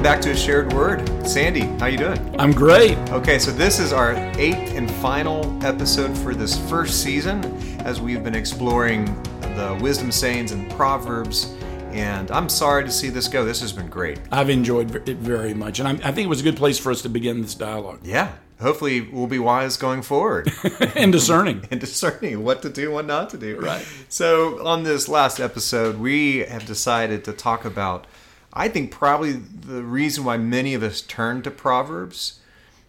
Welcome back to a shared word. Sandy, how you doing? I'm great. Okay, so this is our eighth and final episode for this first season as we've been exploring the wisdom sayings and proverbs. And I'm sorry to see this go. This has been great. I've enjoyed it very much, and I'm, I think it was a good place for us to begin this dialogue Yeah. Hopefully, we'll be wise going forward and discerning. and discerning what to do, what not to do. Right. So, on this last episode, we have decided to talk about, I think, probably the reason why many of us turn to Proverbs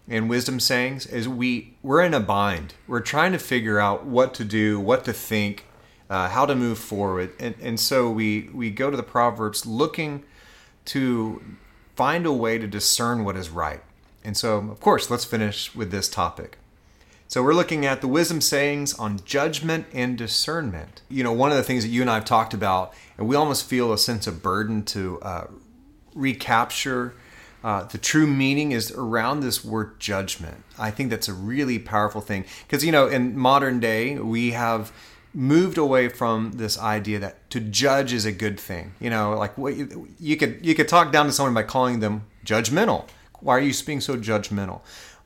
and wisdom sayings is we we're in a bind. We're trying to figure out what to do, what to think, uh, how to move forward, and and so we we go to the Proverbs looking to find a way to discern what is right. And so, of course, let's finish with this topic. So, we're looking at the wisdom sayings on judgment and discernment. You know, one of the things that you and I have talked about, and we almost feel a sense of burden to uh, recapture uh, the true meaning is around this word judgment. I think that's a really powerful thing because, you know, in modern day, we have moved away from this idea that to judge is a good thing. You know, like what you, you could you could talk down to someone by calling them judgmental. Why are you being so judgmental?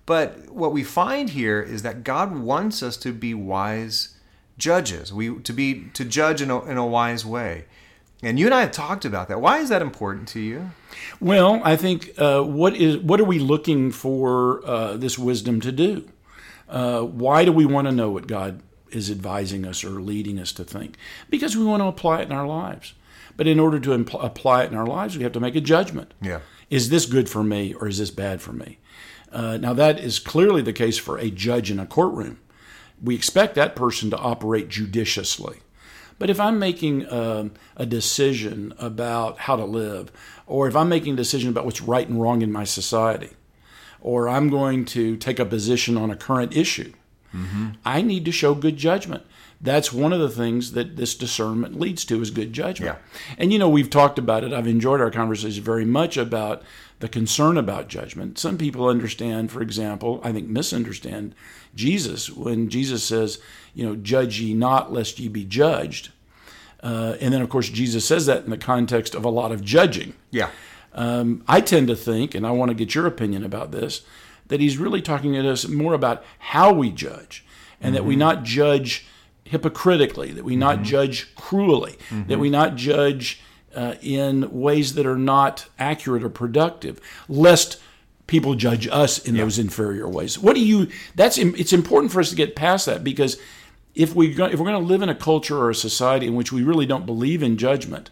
But what we find here is that God wants us to be wise judges. We to be to judge in a, in a wise way. And you and I have talked about that. Why is that important to you? Well, I think uh, what is what are we looking for uh, this wisdom to do? Uh, why do we want to know what God is advising us or leading us to think? Because we want to apply it in our lives. But in order to impl- apply it in our lives, we have to make a judgment. Yeah. Is this good for me or is this bad for me? Uh, now, that is clearly the case for a judge in a courtroom. We expect that person to operate judiciously. But if I'm making um, a decision about how to live, or if I'm making a decision about what's right and wrong in my society, or I'm going to take a position on a current issue, I need to show good judgment. That's one of the things that this discernment leads to is good judgment. Yeah. And you know, we've talked about it. I've enjoyed our conversation very much about the concern about judgment. Some people understand, for example, I think misunderstand Jesus when Jesus says, you know, judge ye not lest ye be judged. Uh, and then, of course, Jesus says that in the context of a lot of judging. Yeah. Um, I tend to think, and I want to get your opinion about this, that he's really talking to us more about how we judge, and that we not judge hypocritically, that we not judge cruelly, that we not judge uh, in ways that are not accurate or productive, lest people judge us in those inferior ways. What do you? That's it's important for us to get past that because if we if we're going to live in a culture or a society in which we really don't believe in judgment,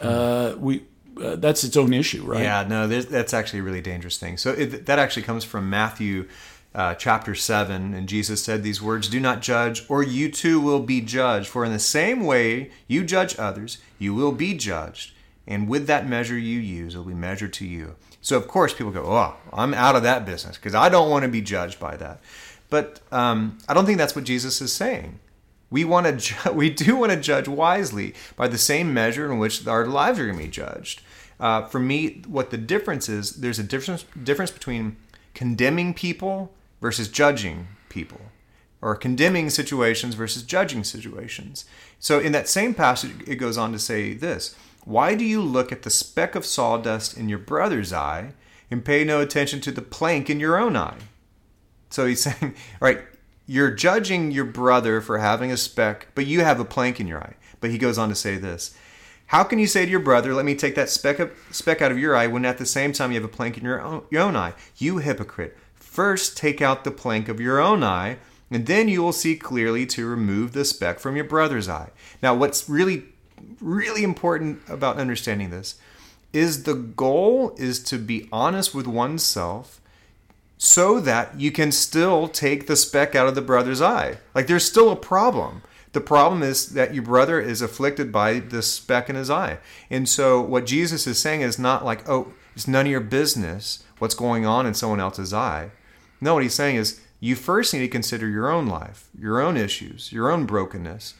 uh, we uh, that's its own issue, right? Yeah, no, that's actually a really dangerous thing. So it, that actually comes from Matthew uh, chapter 7. And Jesus said these words Do not judge, or you too will be judged. For in the same way you judge others, you will be judged. And with that measure you use, it will be measured to you. So, of course, people go, Oh, I'm out of that business because I don't want to be judged by that. But um, I don't think that's what Jesus is saying. We want to, ju- we do want to judge wisely by the same measure in which our lives are going to be judged. Uh, for me, what the difference is, there's a difference difference between condemning people versus judging people, or condemning situations versus judging situations. So, in that same passage, it goes on to say this: Why do you look at the speck of sawdust in your brother's eye and pay no attention to the plank in your own eye? So he's saying, all right, you're judging your brother for having a speck, but you have a plank in your eye. But he goes on to say this How can you say to your brother, Let me take that speck, of, speck out of your eye, when at the same time you have a plank in your own, your own eye? You hypocrite. First take out the plank of your own eye, and then you will see clearly to remove the speck from your brother's eye. Now, what's really, really important about understanding this is the goal is to be honest with oneself so that you can still take the speck out of the brother's eye. Like there's still a problem. The problem is that your brother is afflicted by this speck in his eye. And so what Jesus is saying is not like, oh, it's none of your business what's going on in someone else's eye. No, what he's saying is you first need to consider your own life, your own issues, your own brokenness,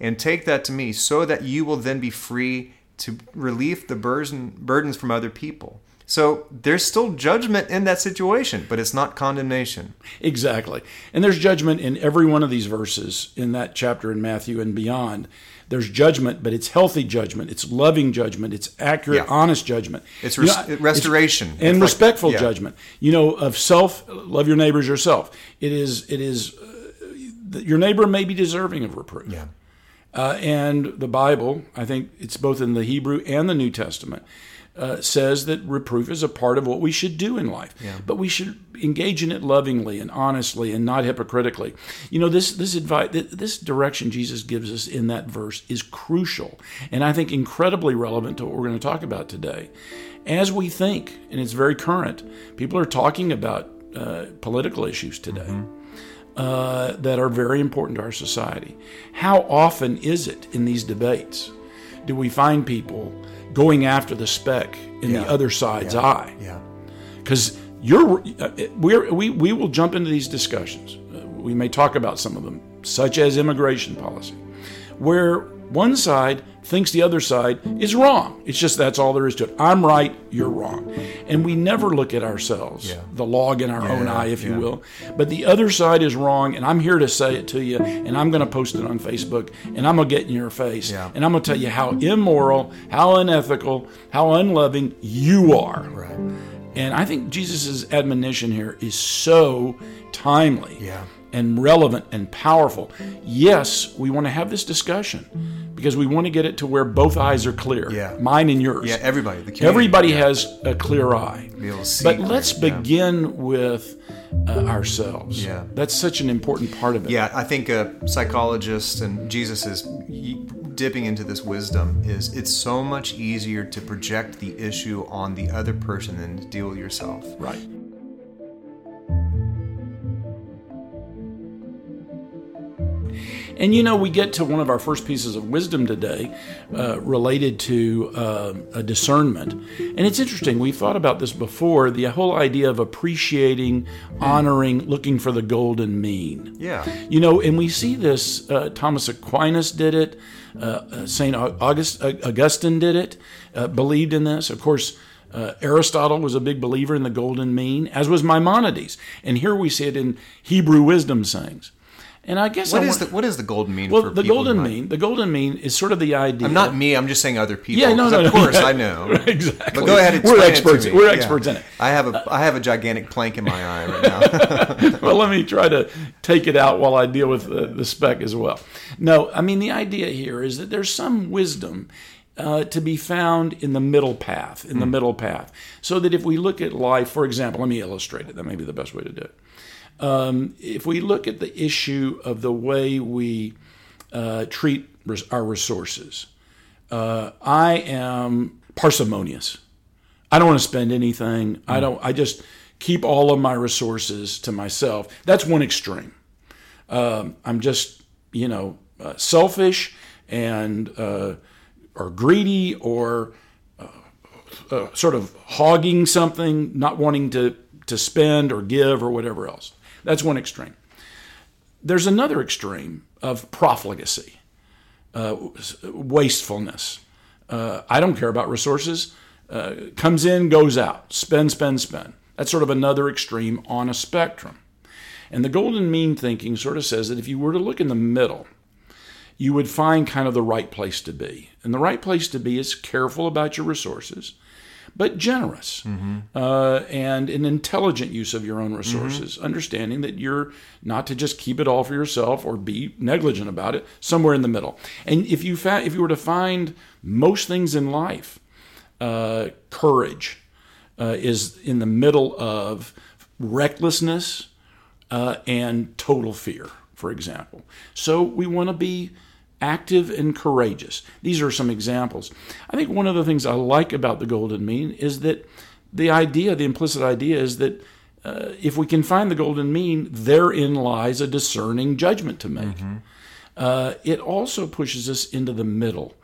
and take that to me so that you will then be free to relieve the burden, burdens from other people. So there's still judgment in that situation, but it's not condemnation. Exactly. And there's judgment in every one of these verses in that chapter in Matthew and beyond. There's judgment, but it's healthy judgment. It's loving judgment. It's accurate, Yeah. honest judgment. It's You know, restoration. and It's like- respectful yeah. judgment. You know, of self, love your neighbors yourself. It is. It is. Uh, your neighbor may be deserving of reproof. Yeah. Uh, and the Bible, I think it's both in the Hebrew and the New Testament, uh, says that reproof is a part of what we should do in life. But we should engage in it lovingly and honestly and not hypocritically. You know, this this advice, this direction Jesus gives us in that verse is crucial, and I think incredibly relevant to what we're going to talk about today. As we think, and it's very current, people are talking about uh, political issues today uh, that are very important to our society. How often is it in these debates do we find people going after the speck in Yeah. the other side's eye? Yeah. Because you're uh, we're, we we will jump into these discussions. Uh, we may talk about some of them, such as immigration policy, where one side thinks the other side is wrong. It's just that's all there is to it. I'm right, you're wrong, and we never look at ourselves, Yeah. the log in our own eye, if you will. But the other side is wrong, and I'm here to say it to you, and I'm going to post it on Facebook, and I'm going to get in your face, Yeah. and I'm going to tell you how immoral, how unethical, how unloving you are. Right. And I think Jesus' admonition here is so timely Yeah. And relevant and powerful. Yes, we want to have this discussion because we want to get it to where both eyes are clear Yeah. mine and yours. Yeah. Everybody. The. Everybody Yeah. has a clear eye. Be able to see But clear, let's yeah. begin with uh, ourselves. Yeah. That's such an important part of it. Yeah, I think a psychologist and Jesus is dipping into this wisdom is it's so much easier to project the issue on the other person than to deal with yourself. Right. And you know, we get to one of our first pieces of wisdom today uh, related to uh, a discernment. And it's interesting, we've thought about this before the whole idea of appreciating, honoring, looking for the golden mean. Yeah. You know, and we see this. Uh, Thomas Aquinas did it. Uh, uh, Saint August, uh, Augustine did it. Uh, believed in this. Of course, uh, Aristotle was a big believer in the golden mean, as was Maimonides. And here we see it in Hebrew wisdom sayings. And I guess What I is the what is the golden mean well, for the people golden mean. The golden mean is sort of the idea. I'm not me. I'm just saying other people. Yeah, no, no, Of no, course, yeah. I know. exactly. But go ahead. We're explain it to experts. We're Yeah. experts in it. I have a I have a gigantic plank in my eye right now. well, let me try to take it out while I deal with the, the speck as well. No, I mean, the idea here is that there's some wisdom uh, to be found in the middle path, in the middle path. So that if we look at life, for example, let me illustrate it. That may be the best way to do it. Um, if we look at the issue of the way we uh, treat res- our resources, uh, I am parsimonious. I don't want to spend anything. I don't. I just keep all of my resources to myself. That's one extreme. Um, I'm just, you know, uh, selfish and uh, or greedy or uh, uh, sort of hogging something, not wanting to to spend or give or whatever else. That's one extreme. There's another extreme of profligacy, uh, wastefulness. Uh, I don't care about resources. Uh, comes in, goes out. Spend, spend, spend. That's sort of another extreme on a spectrum. And the golden mean thinking sort of says that if you were to look in the middle, you would find kind of the right place to be. And the right place to be is careful about your resources, but generous uh, and an intelligent use of your own resources, understanding that you're not to just keep it all for yourself or be negligent about it, somewhere in the middle. And if you fa- if you were to find most things in life, uh, courage uh, is in the middle of recklessness uh, and total fear, for example. So we want to be active and courageous. These are some examples. I think one of the things I like about the golden mean is that the idea, the implicit idea, is that uh, if we can find the golden mean, therein lies a discerning judgment to make. Uh, it also pushes us into the middle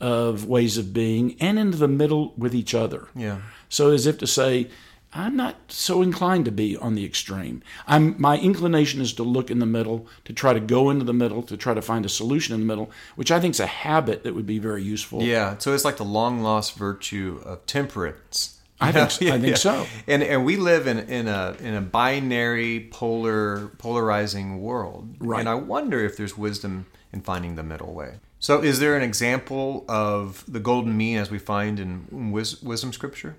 of ways of being and into the middle with each other. Yeah. So, as if to say, I'm not so inclined to be on the extreme. I'm my inclination is to look in the middle, to try to go into the middle, to try to find a solution in the middle, which I think is a habit that would be very useful. Yeah, so it's like the long lost virtue of temperance. I think so. I think so. And and we live in in a in a binary polar polarizing world. Right. And I wonder if there's wisdom in finding the middle way. So is there an example of the golden mean as we find in wis- wisdom scripture?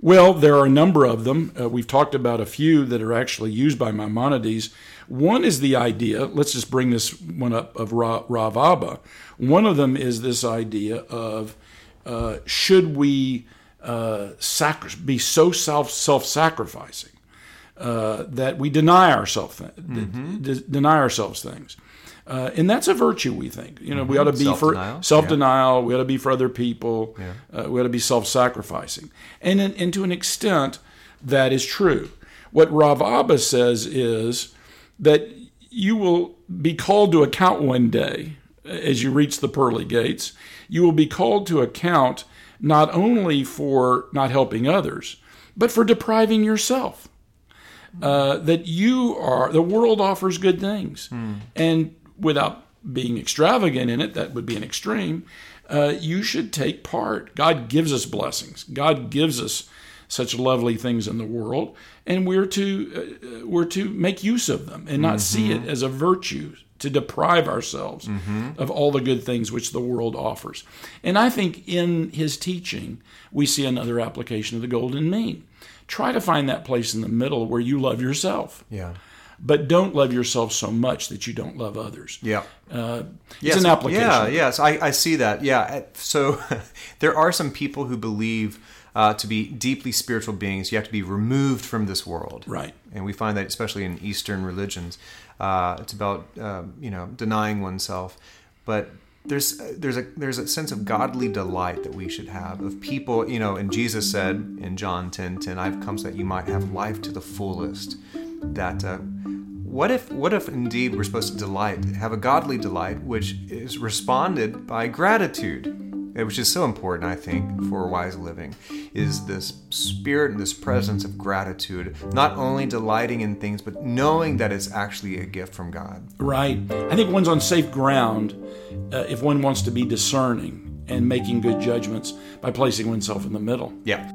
Well, there are a number of them. Uh, we've talked about a few that are actually used by Maimonides. One is the idea, let's just bring this one up, of Ra- Rav Abba. One of them is this idea of uh, should we uh, sacri- be so self self sacrificing uh, that we deny ourselves th- d- deny ourselves things. Uh, and that's a virtue, we think. You know, we ought to be Self-denial. for self-denial. We ought to be for other people. Uh, we ought to be self-sacrificing. And, in, and to an extent, that is true. What Rav Abba says is that you will be called to account one day as you reach the pearly gates. You will be called to account not only for not helping others, but for depriving yourself uh, that you are the world offers good things and without being extravagant in it that would be an extreme uh, you should take part. God gives us blessings. God gives us such lovely things in the world and we're to uh, we're to make use of them and not see it as a virtue to deprive ourselves of all the good things which the world offers. And i think in his teaching we see another application of the golden mean. Try to find that place in the middle where you love yourself. Yeah. But don't love yourself so much that you don't love others. Yeah. Uh, Yes, It's an application. Yeah, yes, I, I see that. Yeah, Uh, so there are some people who believe uh, to be deeply spiritual beings, you have to be removed from this world. Right. And we find that especially in Eastern religions, uh, it's about um, you know denying oneself, but. There's there's a there's a sense of godly delight that we should have of people you know and Jesus said in John 10 10 I've come so that you might have life to the fullest that uh, what if what if indeed we're supposed to delight have a godly delight which is responded by gratitude eh, which is so important i think for wise living is this spirit and this presence of gratitude not only delighting in things but knowing that it's actually a gift from god Right. I think one's on safe ground uh, if one wants to be discerning and making good judgments by placing oneself in the middle. yeah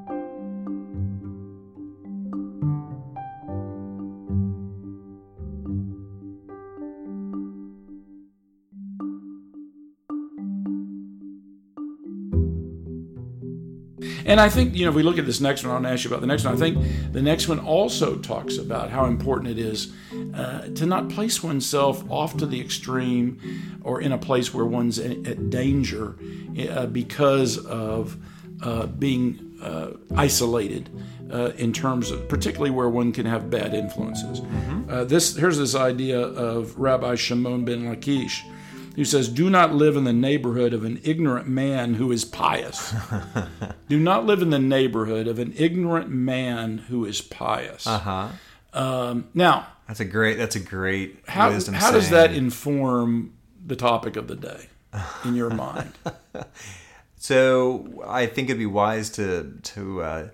And I think, you know, if we look at this next one, I'll ask you about the next one. I think the next one also talks about how important it is uh, to not place oneself off to the extreme or in a place where one's in- at danger uh, because of uh, being uh, isolated uh, in terms of, particularly where one can have bad influences. Uh, this here's this idea of Rabbi Shimon ben Lakish, who says, "Do not live in the neighborhood of an ignorant man who is pious." Do not live in the neighborhood of an ignorant man who is pious. uh-huh Um, now, that's a great that's a great how, wisdom how does that inform the topic of the day in your mind? So I think it'd be wise to to uh,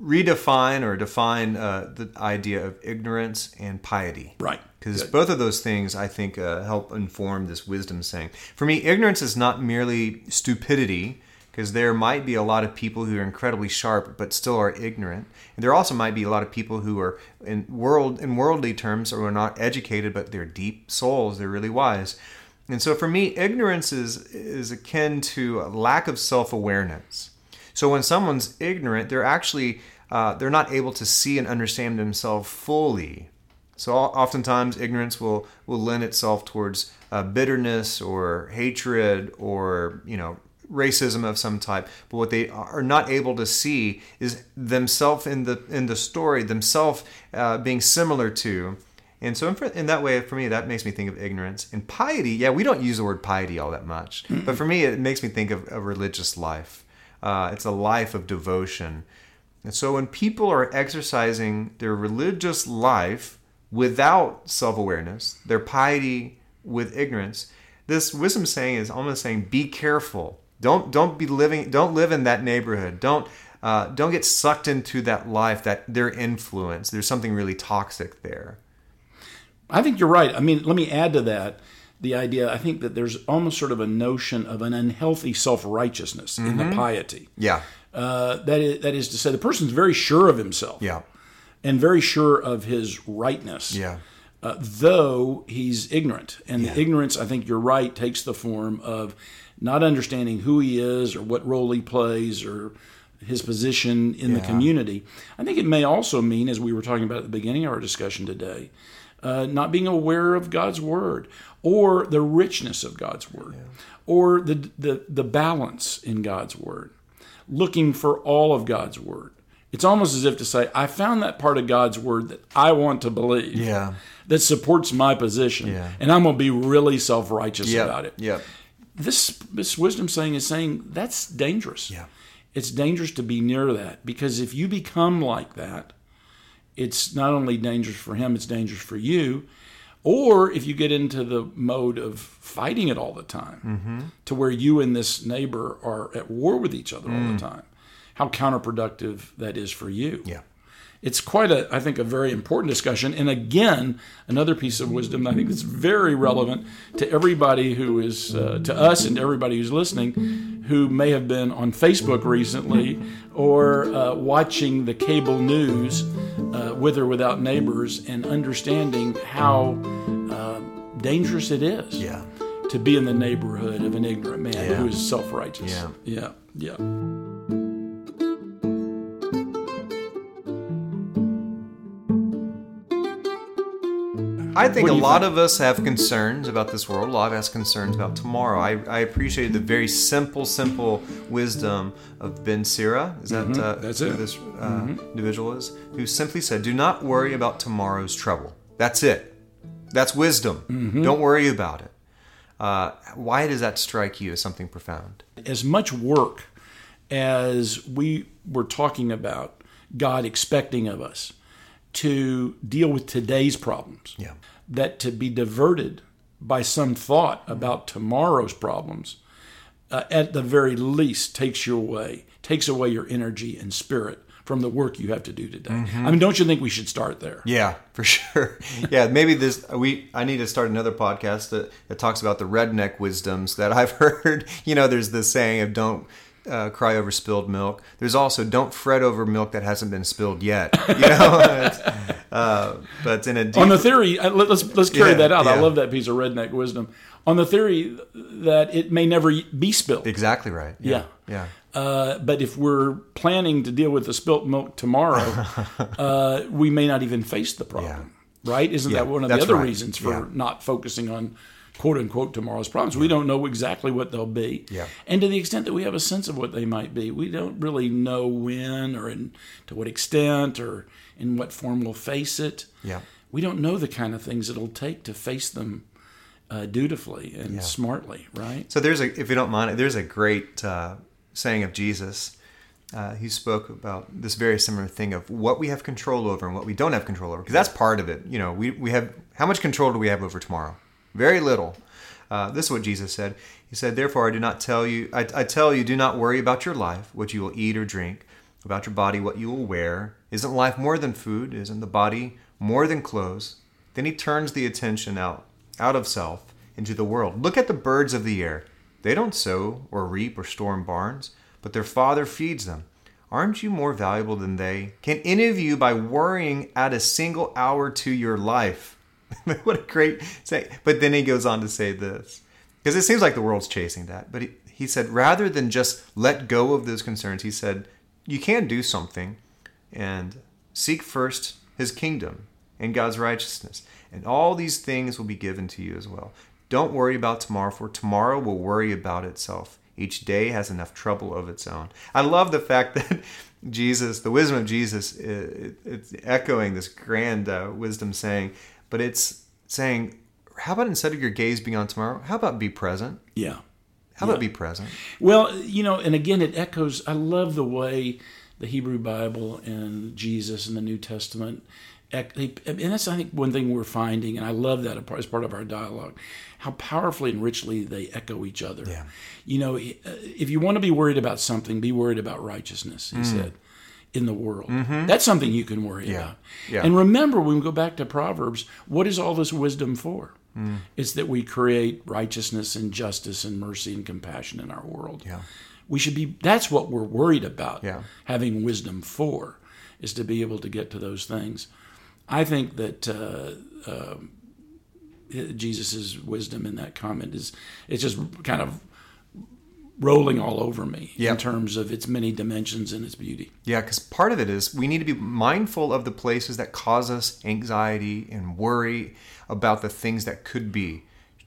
redefine or define uh, the idea of ignorance and piety. right. Because both of those things, I think, uh, help inform this wisdom saying. For me, ignorance is not merely stupidity, because there might be a lot of people who are incredibly sharp but still are ignorant. And there also might be a lot of people who are, in world in worldly terms, or are not educated, but they're deep souls. They're really wise. And so, for me, ignorance is is akin to a lack of self awareness. So when someone's ignorant, they're actually uh, they're not able to see and understand themselves fully. So oftentimes ignorance will will lend itself towards uh, bitterness or hatred or you know racism of some type. But what they are not able to see is themselves in the in the story, themselves uh, being similar to. And so, in, in that way, for me, that makes me think of ignorance. And piety, yeah, we don't use the word piety all that much, but for me, it makes me think of a religious life. Uh, it's a life of devotion. And so, when people are exercising their religious life without self awareness, their piety with ignorance, this wisdom saying is almost saying, be careful. Don't don't be living. Don't live in that neighborhood. Don't Uh, don't get sucked into that life, that their influence. There's something really toxic there. I think you're right. I mean, let me add to that the idea. I think that there's almost sort of a notion of an unhealthy self righteousness in the piety. Yeah. Uh, that is that is to say, the person's very sure of himself Yeah. And very sure of his rightness. Yeah. uh, though he's ignorant. And the ignorance, I think you're right, takes the form of not understanding who he is or what role he plays or his position in the community. I think it may also mean, as we were talking about at the beginning of our discussion today, uh, not being aware of God's word or the richness of God's word or the, the, the balance in God's word, looking for all of God's word. It's almost as if to say, I found that part of God's word that I want to believe Yeah. that supports my position, Yeah. and I'm going to be really self righteous Yep. about it. Yep. This this wisdom saying is saying that's dangerous. Yeah. It's dangerous to be near that because if you become like that, it's not only dangerous for him, it's dangerous for you. Or if you get into the mode of fighting it all the time, Mm-hmm. to where you and this neighbor are at war with each other all Mm. the time, how counterproductive that is for you Yeah. it's quite a i think a very important discussion and again another piece of wisdom that i think is very relevant to everybody who is uh, to us and to everybody who's listening who may have been on facebook recently or uh, watching the cable news uh, with or without neighbors and understanding how uh, dangerous it is Yeah. to be in the neighborhood of an ignorant man Yeah. who is self-righteous Yeah. yeah yeah I think a lot think? of us have concerns about this world. A lot of us have concerns about tomorrow. I, I appreciate the very simple, simple wisdom of Ben Sira. Is that uh, Mm-hmm. That's who it. Mm-hmm. this uh, individual is? Who simply said, "Do not worry about tomorrow's trouble." That's it. That's wisdom. Mm-hmm. Don't worry about it. Uh, why does that strike you as something profound? as much work as we were talking about God expecting of us to deal with today's problems, Yeah. that to be diverted by some thought about tomorrow's problems, uh, at the very least, takes you away, takes away your energy and spirit from the work you have to do today. I mean, don't you think we should start there? Yeah, for sure. Yeah, maybe this we I need to start another podcast that, that talks about the redneck wisdoms that I've heard. You know, there's this saying of don't uh, cry over spilled milk. There's also don't fret over milk that hasn't been spilled yet. You know, uh, but in a deep, on the theory, uh, let- let's let's carry Yeah, that out. I love that piece of redneck wisdom. On the theory that it may never be spilled. exactly right. Yeah. yeah. Uh, but if we're planning to deal with the spilt milk tomorrow, uh, we may not even face the problem. Right? Isn't Yeah, that one of the other right. reasons for Yeah. not focusing on quote unquote tomorrow's problems? We don't know exactly what they'll be. Yeah. And to the extent that we have a sense of what they might be, we don't really know when or in, to what extent or in what form we'll face it. Yeah. We don't know the kind of things it'll take to face them uh, dutifully and smartly, right? So there's a, if you don't mind, there's a great uh, saying of Jesus. Uh, he spoke about this very similar thing of what we have control over and what we don't have control over, because that's part of it. You know, we, we have how much control do we have over tomorrow? Very little. Uh, this is what Jesus said. He said, "Therefore, I do not tell you. I, I tell you, do not worry about your life, what you will eat or drink, about your body, what you will wear. Isn't life more than food? Isn't the body more than clothes?" Then he turns the attention out out of self into the world. Look at the birds of the air. They don't sow or reap or store in barns, but their Father feeds them. Aren't you more valuable than they? Can any of you, by worrying, add a single hour to your life? what a great say. But then he goes on to say this because it seems like the world's chasing that. But he, he said, rather than just let go of those concerns, he said, you can do something and seek first his kingdom and God's righteousness, and all these things will be given to you as well. Don't worry about tomorrow, for tomorrow will worry about itself. Each day has enough trouble of its own. I love the fact that Jesus, the wisdom of Jesus, it's echoing this grand uh, wisdom saying, but it's saying, how about instead of your gaze being on tomorrow, how about be present? Yeah. How about be present? Well, you know, and again, it echoes. I love the way the Hebrew Bible and Jesus and the New Testament, and that's I think one thing we're finding, and I love that as part of our dialogue, how powerfully and richly they echo each other. Yeah. You know, if you want to be worried about something, be worried about righteousness. He mm. said, in the world. That's something you can worry about. Mm-hmm. Yeah. And remember, when we go back to Proverbs, what is all this wisdom for? Mm. It's that we create righteousness and justice and mercy and compassion in our world. Yeah. We should be, that's what we're worried about Yeah. having wisdom for, is to be able to get to those things. I think that uh, uh, Jesus' wisdom in that comment is, it's just kind of rolling all over me in terms of its many dimensions and its beauty. Yeah, because part of it is we need to be mindful of the places that cause us anxiety and worry about the things that could be.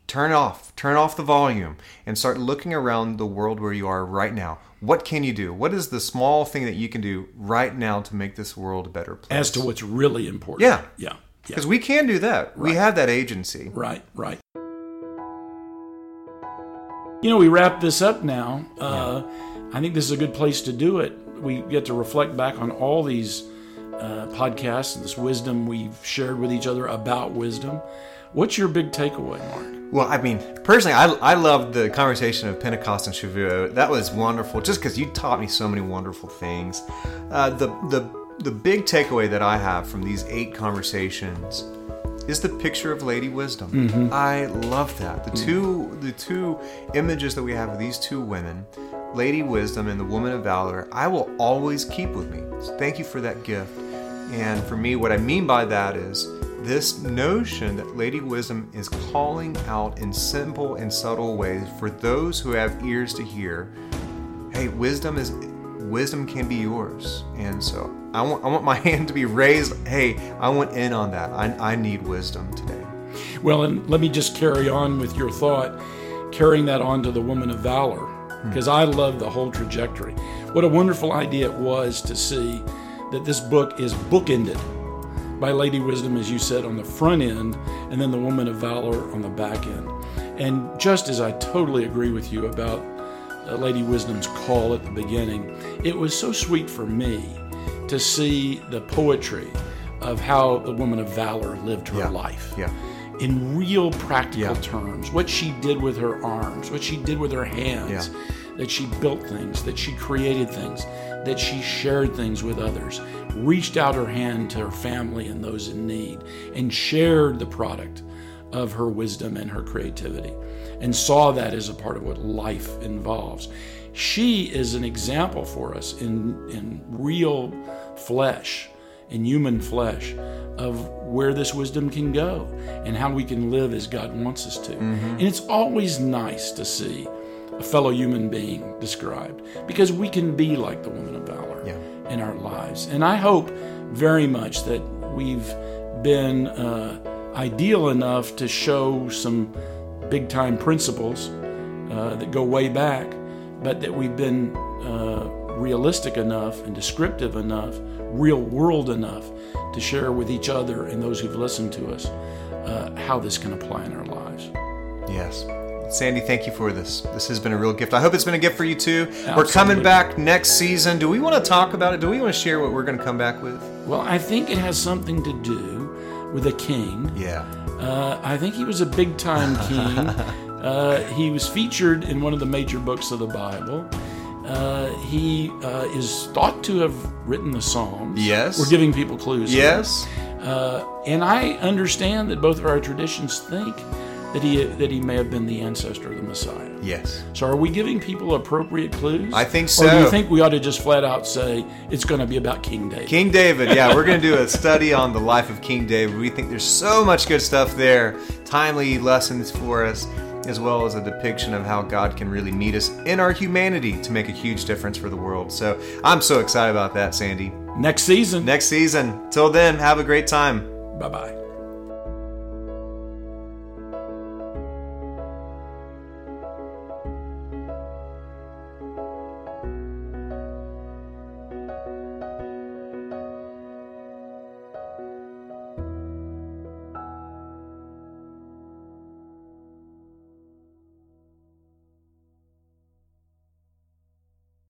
Turn off, turn off the volume, and start looking around the world where you are right now. What can you do? What is the small thing that you can do right now to make this world a better place? As to what's really important. Yeah. Yeah. Yeah. because we can do that. We have that agency. Right, right. You know, we wrap this up now. Uh, I think this is a good place to do it. We get to reflect back on all these uh, podcasts and this wisdom we've shared with each other about wisdom. What's your big takeaway, Mark? Well, I mean, personally, I, I loved the conversation of Pentecost and Shavuot. That was wonderful, just because you taught me so many wonderful things. Uh, the the the big takeaway that I have from these eight conversations is the picture of Lady Wisdom. Mm-hmm. I love that. The two the two images that we have of these two women, Lady Wisdom and the Woman of Valor, I will always keep with me. So thank you for that gift. And for me, what I mean by that is this notion that Lady Wisdom is calling out in simple and subtle ways for those who have ears to hear. Hey, wisdom is wisdom can be yours. And so I want I want my hand to be raised. Hey, I went in on that. I, I need wisdom today. Well, and let me just carry on with your thought, carrying that on to the woman of valor, hmm. because I love the whole trajectory. What a wonderful idea it was to see that this book is bookended by Lady Wisdom, as you said, on the front end, and then the woman of valor on the back end. And just as I totally agree with you about Lady Wisdom's call at the beginning, it was so sweet for me to see the poetry of how the woman of valor lived her Yeah. life Yeah. in real practical Yeah. terms what she did with her arms what she did with her hands that she built things that she created things that she shared things with others reached out her hand to her family and those in need and shared the product of her wisdom and her creativity and saw that as a part of what life involves she is an example for us in in real flesh in human flesh of where this wisdom can go and how we can live as God wants us to. And it's always nice to see a fellow human being described because we can be like the woman of valor Yeah. in our lives. And I hope very much that we've been uh, ideal enough to show some big time principles uh, that go way back, but that we've been uh, realistic enough and descriptive enough, real world enough to share with each other and those who've listened to us uh, how this can apply in our lives. Yes. Sandy, thank you for this. This has been a real gift. I hope it's been a gift for you too. We're coming back next season. Do we want to talk about it? Do we want to share what we're going to come back with? Well, I think it has something to do with a king. Yeah. Uh, I think he was a big time king. uh, he was featured in one of the major books of the Bible. Uh, he uh, is thought to have written the Psalms. Yes. We're giving people clues. Yes. Uh, and I understand that both of our traditions think that he that he may have been the ancestor of the Messiah. Yes. So, are we giving people appropriate clues? I think so. Or do you think we ought to just flat out say it's going to be about King David? King David. Yeah, we're going to do a study on the life of King David. We think there's so much good stuff there, timely lessons for us, as well as a depiction of how God can really meet us in our humanity to make a huge difference for the world. So I'm so excited about that, Sandy. Next season. Next season. Till then, have a great time. Bye bye.